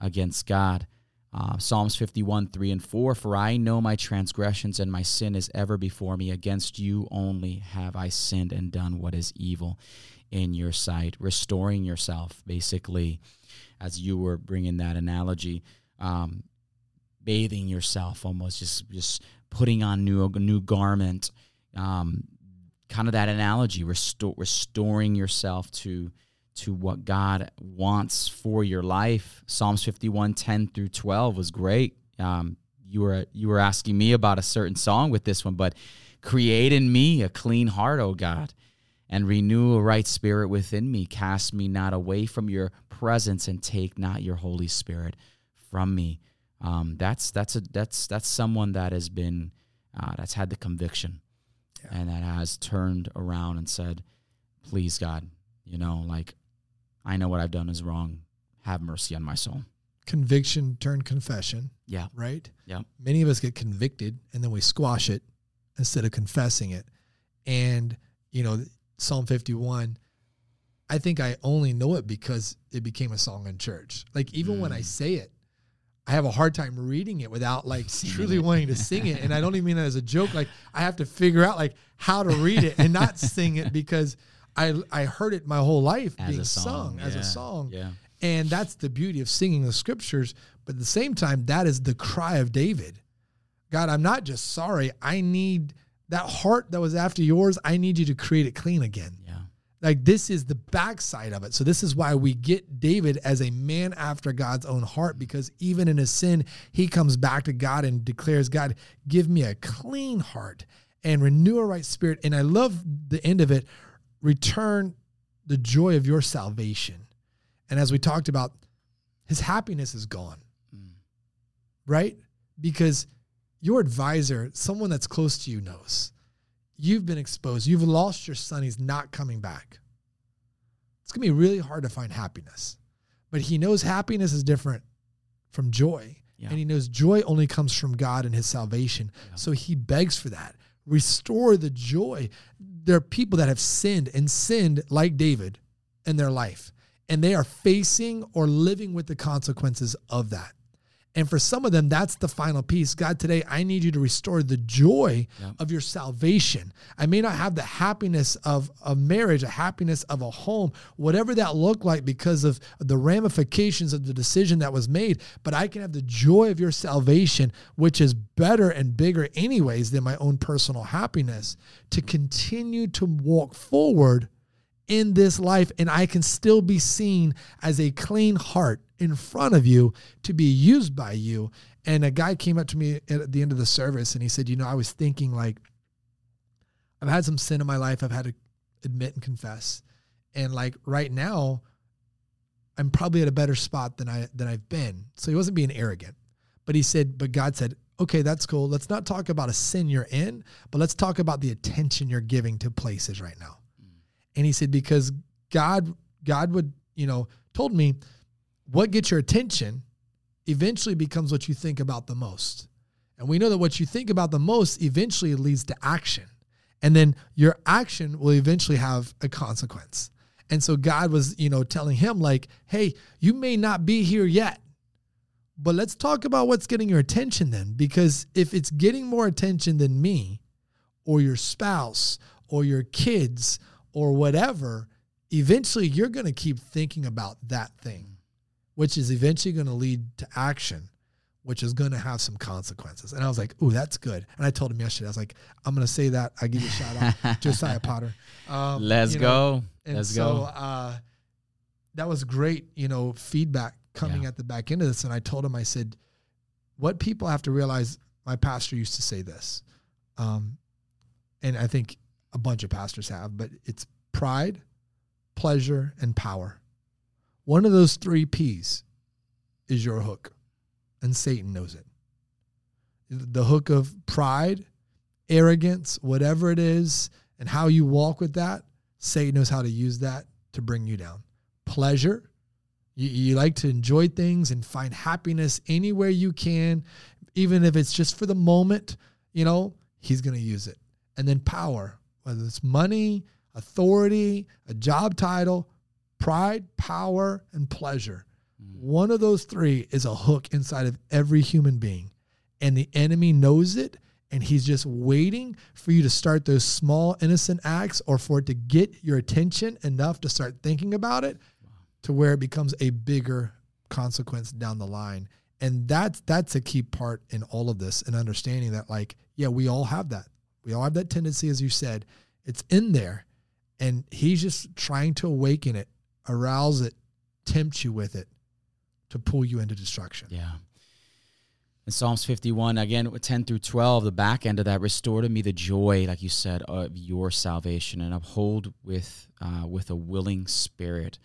against God. Uh, Psalms 51, 3 and 4 For I know my transgressions and my sin is ever before me. Against you only have I sinned and done what is evil in your sight. Restoring yourself, basically, as you were bringing that analogy, um, bathing yourself almost, just, just putting on new new garment, um, kind of that analogy, restore, restoring yourself to to what God wants for your life. Psalms 51, 10 through 12 was great. Um, you were you were asking me about a certain song with this one, but create in me a clean heart, O God, and renew a right spirit within me. Cast me not away from your presence and take not your Holy Spirit from me um, that's that's a that's that's someone that has been uh, that's had the conviction yeah. and that has turned around and said, "Please, God, you know, like I know what I've done is wrong. Have mercy on my soul." Conviction turned confession. Yeah. Right. Yeah. Many of us get convicted and then we squash it instead of confessing it, and you know Psalm fifty one. I think I only know it because it became a song in church. Like even mm. when I mm. say it, I have a hard time reading it without like *laughs* truly wanting to sing it. And I don't even mean that as a joke. Like I have to figure out like how to read it and not sing it because I I heard it my whole life as being sung yeah. as a song. Yeah. And that's the beauty of singing the scriptures. But at the same time, that is the cry of David. God, I'm not just sorry. I need that heart that was after yours. I need you to create it clean again. Yeah. Like this is the backside of it. So this is why we get David as a man after God's own heart mm-hmm. because even in his sin, he comes back to God and declares, God, give me a clean heart and renew a right spirit. And I love the end of it. Return the joy of your salvation. And as we talked about, his happiness is gone. Mm. Right? Because your advisor, someone that's close to you, knows you've been exposed. You've lost your son. He's not coming back. It's going to be really hard to find happiness. But he knows happiness is different from joy. Yeah. And he knows joy only comes from God and his salvation. So he begs for that. Restore the joy. There are people that have sinned and sinned like David in their life, and they are facing or living with the consequences of that. And for some of them, that's the final piece. God, today I need you to restore the joy Yeah. of your salvation. I may not have the happiness of a marriage, a happiness of a home, whatever that looked like because of the ramifications of the decision that was made, but I can have the joy of your salvation, which is better and bigger, anyways, than my own personal happiness, to continue to walk forward in this life and I can still be seen as a clean heart in front of you to be used by you. And a guy came up to me at the end of the service and he said, You know, I was thinking like, I've had some sin in my life I've had to admit and confess. And like right now, I'm probably at a better spot than I than I've been. So he wasn't being arrogant. But he said, but God said, okay, that's cool. Let's not talk about a sin you're in, but let's talk about the attention you're giving to places right now. Mm. And he said, because God, God would, you know, told me what gets your attention eventually becomes what you think about the most. And we know that what you think about the most eventually leads to action. And then your action will eventually have a consequence. And so God was, you know, telling him, like, hey, you may not be here yet, but let's talk about what's getting your attention then. Because if it's getting more attention than me or your spouse or your kids or whatever, eventually you're going to keep thinking about that thing, which is eventually going to lead to action, which is going to have some consequences. And I was like, ooh, that's good. And I told him yesterday, I was like, I'm going to say that. I give you a shout out, *laughs* Josiah Potter. Um, Let's you know, go. and Let's so go. uh, that was great, you know, feedback coming Yeah. at the back end of this. And I told him, I said, what people have to realize, my pastor used to say this. Um, and I think a bunch of pastors have, but it's pride, pleasure, and power. One of those three P's is your hook, and Satan knows it. The hook of pride, arrogance, whatever it is, and how you walk with that, Satan knows how to use that to bring you down. Pleasure, you, you like to enjoy things and find happiness anywhere you can, even if it's just for the moment, you know, he's going to use it. And then power, whether it's money, authority, a job title, pride, power, and pleasure. One of those three is a hook inside of every human being. And the enemy knows it. And he's just waiting for you to start those small, innocent acts or for it to get your attention enough to start thinking about it to where it becomes a bigger consequence down the line. And that's that's a key part in all of this and understanding that like, yeah, we all have that. We all have that tendency, as you said. It's in there. And he's just trying to awaken it, arouse it, tempt you with it to pull you into destruction. Yeah. In Psalms 51, again, 10 through 12, the back end of that, restore to me the joy, like you said, of your salvation and uphold with uh, with a willing spirit.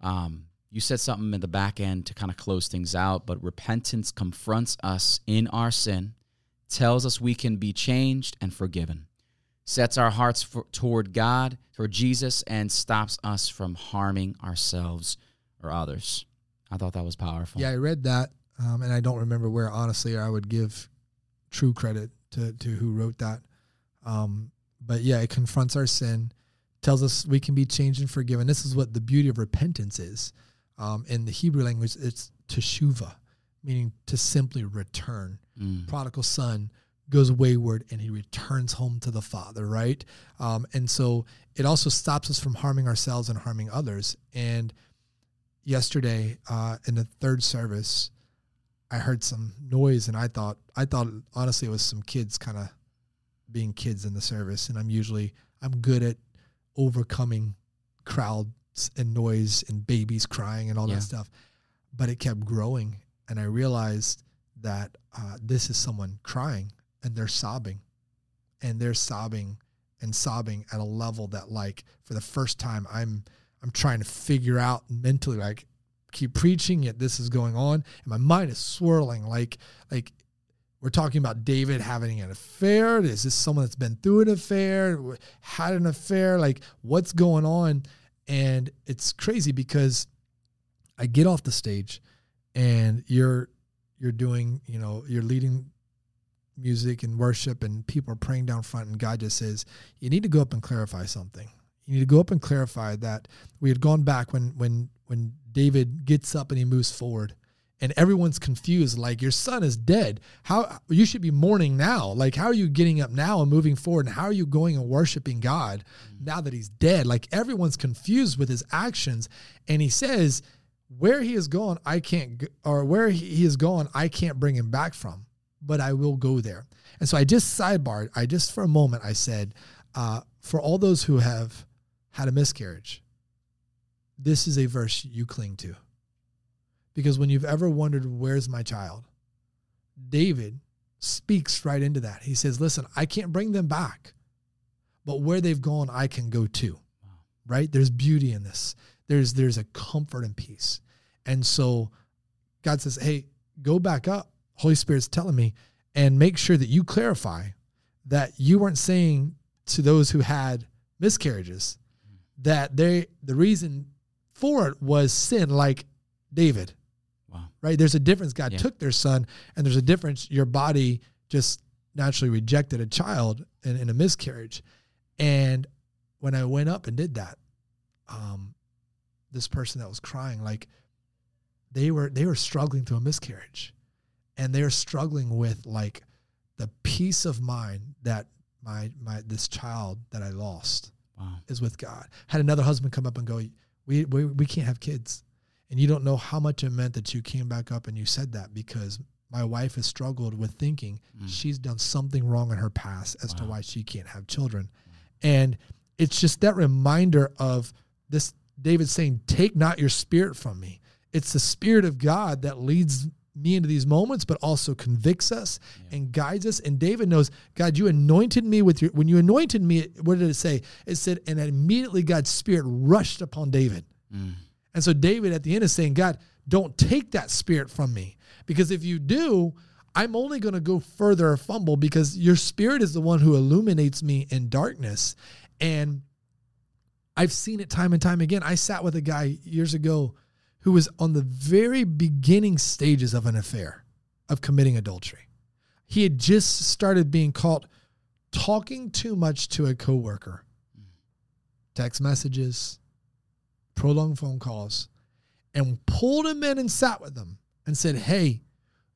Um, you said something in the back end to kind of close things out, but repentance confronts us in our sin, tells us we can be changed and forgiven, sets our hearts for, toward God, toward Jesus, and stops us from harming ourselves or others. I thought that was powerful. Yeah, I read that, um, and I don't remember where. Honestly, I would give true credit to to who wrote that. Um, but yeah, it confronts our sin, tells us we can be changed and forgiven. This is what the beauty of repentance is. Um, in the Hebrew language, it's teshuva, meaning to simply return. Mm. Prodigal son goes wayward and he returns home to the father, right? Um, and so it also stops us from harming ourselves and harming others. And yesterday uh, in the third service, I heard some noise and I thought I thought honestly it was some kids kind of being kids in the service and I'm usually I'm good at overcoming crowds and noise and babies crying and all Yeah. that stuff. But it kept growing and I realized that uh, this is someone crying and they're sobbing. And they're sobbing and sobbing at a level that like for the first time I'm I'm trying to figure out mentally like keep preaching yet this is going on and my mind is swirling like like we're talking about David having an affair. Is this someone that's been through an affair? Had an affair? Like what's going on? And it's crazy because I get off the stage and you're you're doing you know you're leading music and worship and people are praying down front and God just says you need to go up and clarify something. You need to go up and clarify that we had gone back when when when David gets up and he moves forward and everyone's confused like your son is dead. How you should be mourning now. Like how are you getting up now and moving forward? And how are you going and worshiping God mm. now that he's dead? Like everyone's confused with his actions and he says where he is gone I can't or where he is gone I can't bring him back from but I will go there and so I just sidebarred I just for a moment I said uh, for all those who have had a miscarriage this is a verse you cling to because when you've ever wondered, where's my child? David speaks right into that. He says, Listen, I can't bring them back, but where they've gone, I can go too. Right? There's beauty in this. There's there's a comfort and peace. And so God says, Hey, go back up. Holy Spirit's telling me, and make sure that you clarify that you weren't saying to those who had miscarriages that they the reason for it was sin, like David Wow. right? There's a difference. God Yeah. took their son, and there's a difference. Your body just naturally rejected a child in, in a miscarriage. And when I went up and did that, um, this person that was crying, like they were they were struggling through a miscarriage, and they're struggling with like the peace of mind that my my this child that I lost Wow. is with God. Had another husband come up and go, we, we, we can't have kids. And you don't know how much it meant that you came back up and you said that because my wife has struggled with thinking Mm. she's done something wrong in her past as to why she can't have children. And it's just that reminder of this David saying, Take not your spirit from me. It's the spirit of God that leads me into these moments, but also convicts us and guides us. And David knows, God, you anointed me with your, when you anointed me, what did it say? It said, and immediately God's spirit rushed upon David. Mm. And so David at the end is saying, God, don't take that spirit from me. Because if you do, I'm only going to go further or fumble because your spirit is the one who illuminates me in darkness. And I've seen it time and time again. I sat with a guy years ago who was on the very beginning stages of an affair, of committing adultery. He had just started being caught talking too much to a coworker, text messages, prolonged phone calls, and pulled him in and sat with him and said, Hey,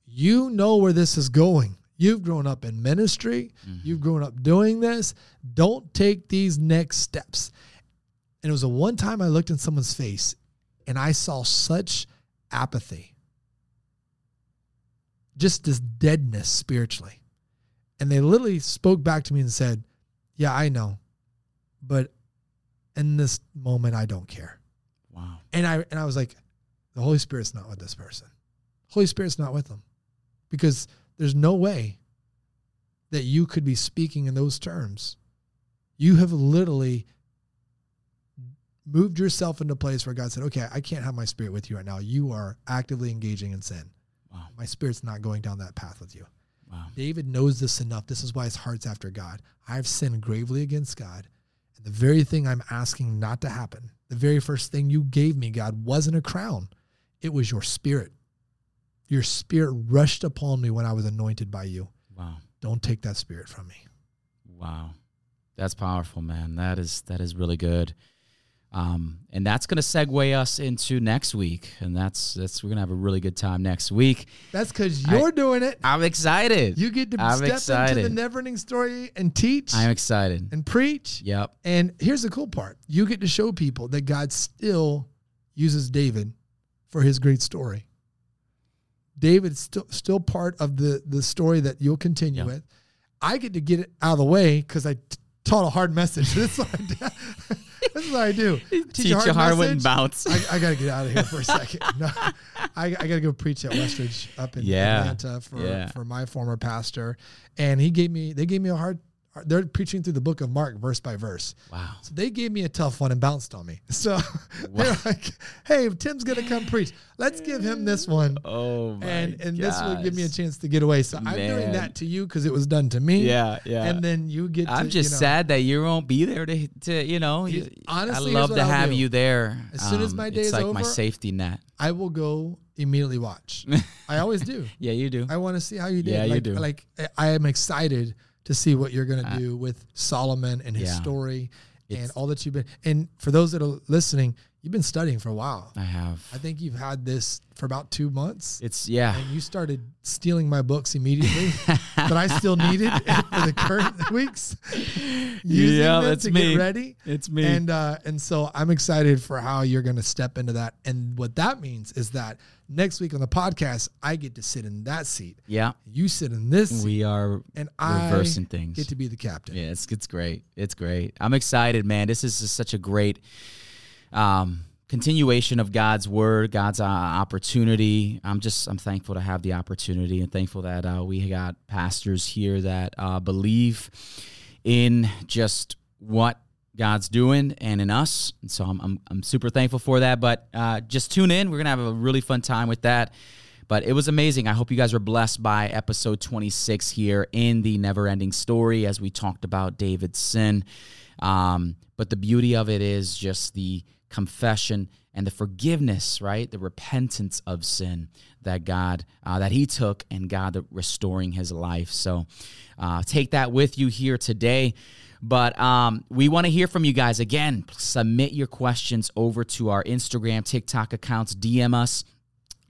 you know where this is going. You've grown up in ministry. Mm-hmm. You've grown up doing this. Don't take these next steps. And it was a one time I looked in someone's face and I saw such apathy, just this deadness spiritually. And they literally spoke back to me and said, Yeah, I know, but in this moment, I don't care. Wow. And I and I was like, the Holy Spirit's not with this person. Holy Spirit's not with them. Because there's no way that you could be speaking in those terms. You have literally moved yourself into a place where God said, Okay, I can't have my spirit with you right now. You are actively engaging in sin. Wow. My spirit's not going down that path with you. Wow. David knows this enough. This is why his heart's after God. I've sinned gravely against God. And the very thing I'm asking not to happen, the very first thing you gave me, God, wasn't a crown, it was your spirit. Your spirit rushed upon me when I was anointed by you. Wow. Don't take that spirit from me. Wow. That's powerful, man. That is that is really good. Um, and that's going to segue us into next week, and that's that's we're gonna have a really good time next week. That's because you're doing it. I'm excited. You get to I'm step into the never ending story and teach I'm excited. and preach. Yep. And here's the cool part you get to show people that God still uses David for his great story. David's still still part of the the story that you'll continue Yeah. with. I get to get it out of the way because I t- taught a hard message. *laughs* This is what I do. *laughs* this is what I do. Teach you hard wouldn't message. bounce. I, I got to get out of here for a *laughs* second. No, I, I got to go preach at Westridge up in Yeah. Atlanta for Yeah. for my former pastor, and he gave me they gave me a hard. They're preaching through the book of Mark verse by verse. Wow. So they gave me a tough one and bounced on me. *laughs* So they're like, "Hey, Tim's gonna come preach. Let's give him this one." Oh my and and this will give me a chance to get away. So I'm doing that to you because it was done to me. Yeah, yeah. And then you get. I'm to, just you know, sad that you won't be there to, to you know. Honestly, I love to I'll have do. you there. As soon as Um, my day it's is like my safety net. I will go immediately watch. *laughs* I always do. Yeah, you do. I want to see how you did. Yeah, you do. Like I am excited to see what you're gonna uh, do with Solomon and his yeah. story and all that you've been. And for those that are listening, you've been studying for a while. I have. I think you've had this for about two months. It's yeah. and you started stealing my books immediately *laughs* that I still needed *laughs* for the current *laughs* weeks. Using Yeah, that's to me. get ready. It's me. And uh, and so I'm excited for how you're going to step into that. And what that means is that next week on the podcast, I get to sit in that seat. Yeah, You sit in this seat, we are and I reversing things. get to be the captain. Yeah, it's it's great. It's great. I'm excited, man. This is just such a great um, continuation of God's word, God's uh, opportunity. I'm just I'm thankful to have the opportunity and thankful that uh, we got pastors here that uh, believe in just what God's doing and in us. And so I'm I'm, I'm super thankful for that. But uh, just tune in. We're gonna have a really fun time with that. But it was amazing. I hope you guys were blessed by episode 26 here in the never ending story as we talked about David's sin. Um, but the beauty of it is just the confession and the forgiveness, right? The repentance of sin that God, uh, that He took, and God restoring His life. So uh, take that with you here today. But um, we want to hear from you guys. Again, submit your questions over to our Instagram, TikTok accounts, DM us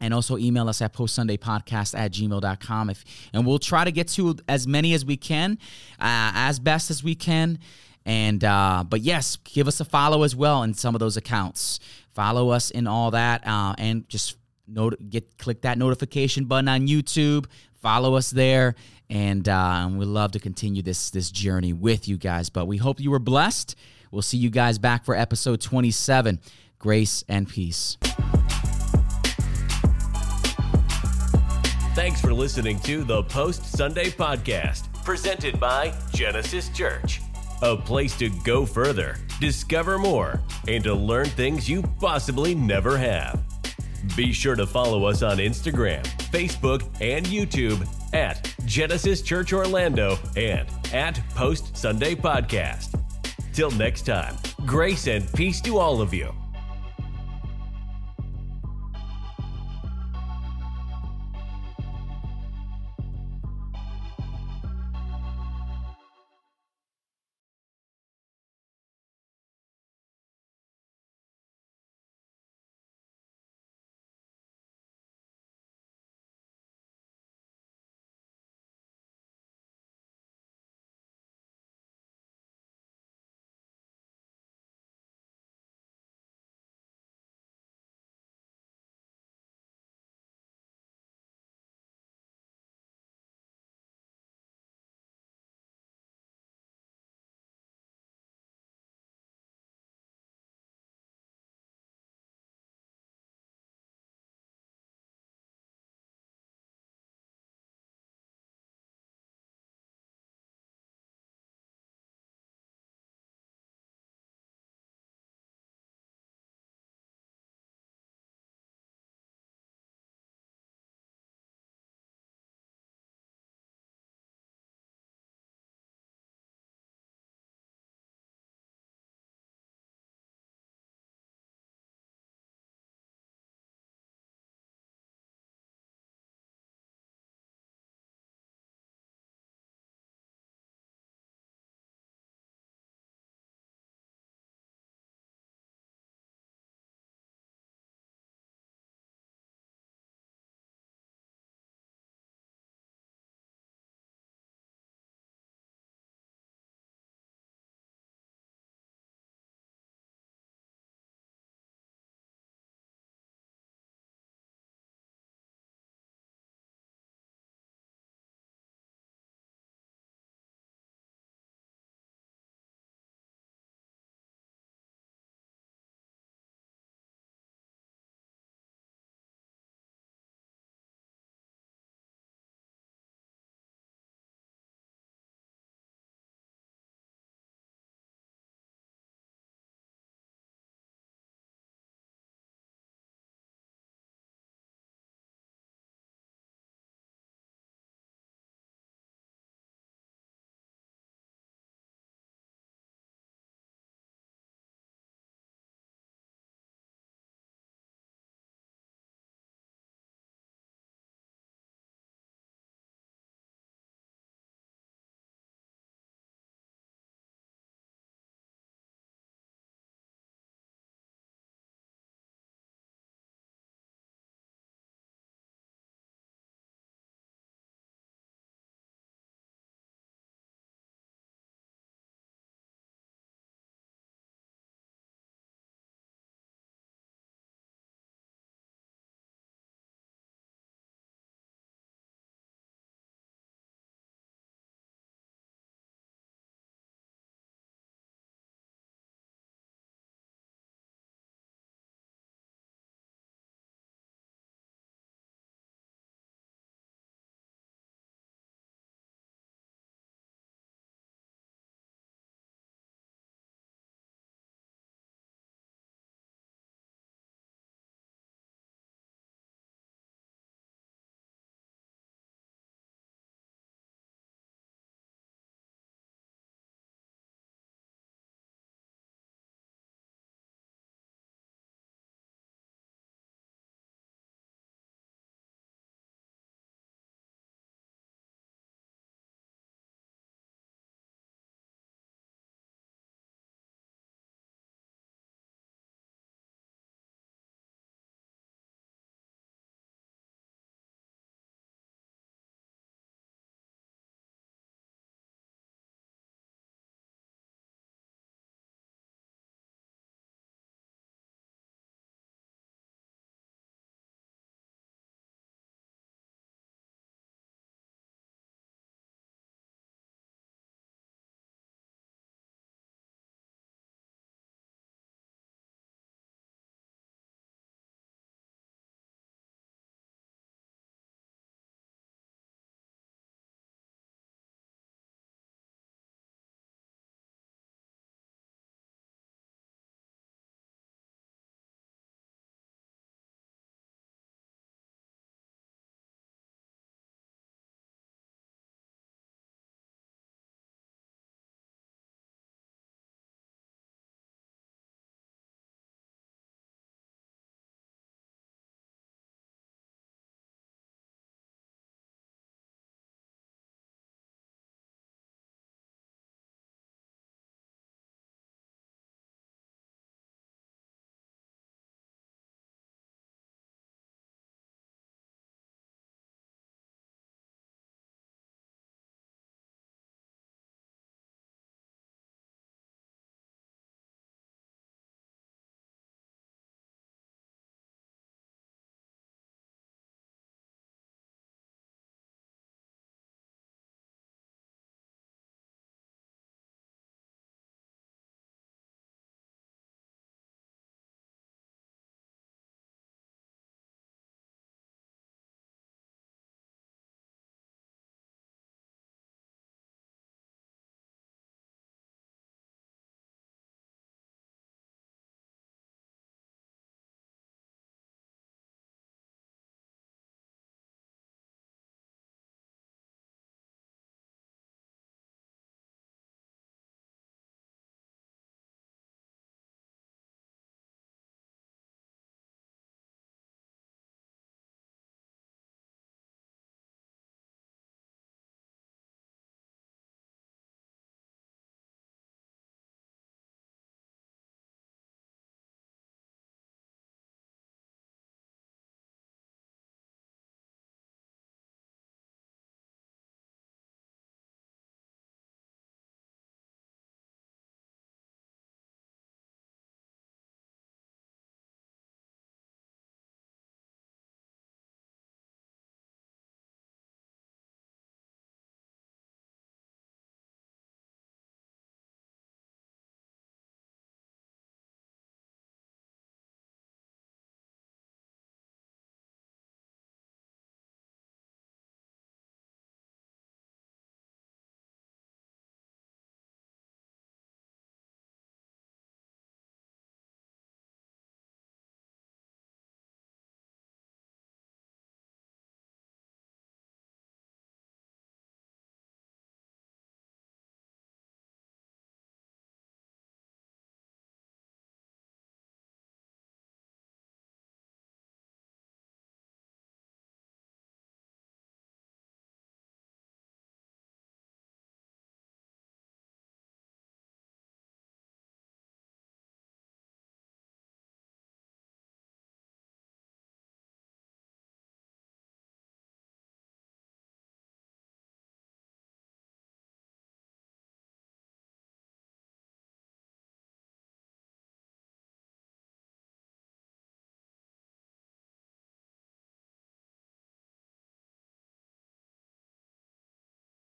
and also email us at postsundaypodcast at gmail.com if, and we'll try to get to as many as we can uh, as best as we can. And uh, but yes give us a follow as well in some of those accounts. Follow us in all that uh, and just not- get click that notification button on youtube. Follow us there. And uh, we love to continue this this journey with you guys. But we hope you were blessed. We'll see you guys back for episode 27 grace and peace Thanks for listening to the Post Sunday Podcast, presented by Genesis Church. A place to go further, discover more, and to learn things you possibly never have. Be sure to follow us on Instagram, Facebook, and YouTube at Genesis Church Orlando and at Post Sunday Podcast. Till next time, grace and peace to all of you.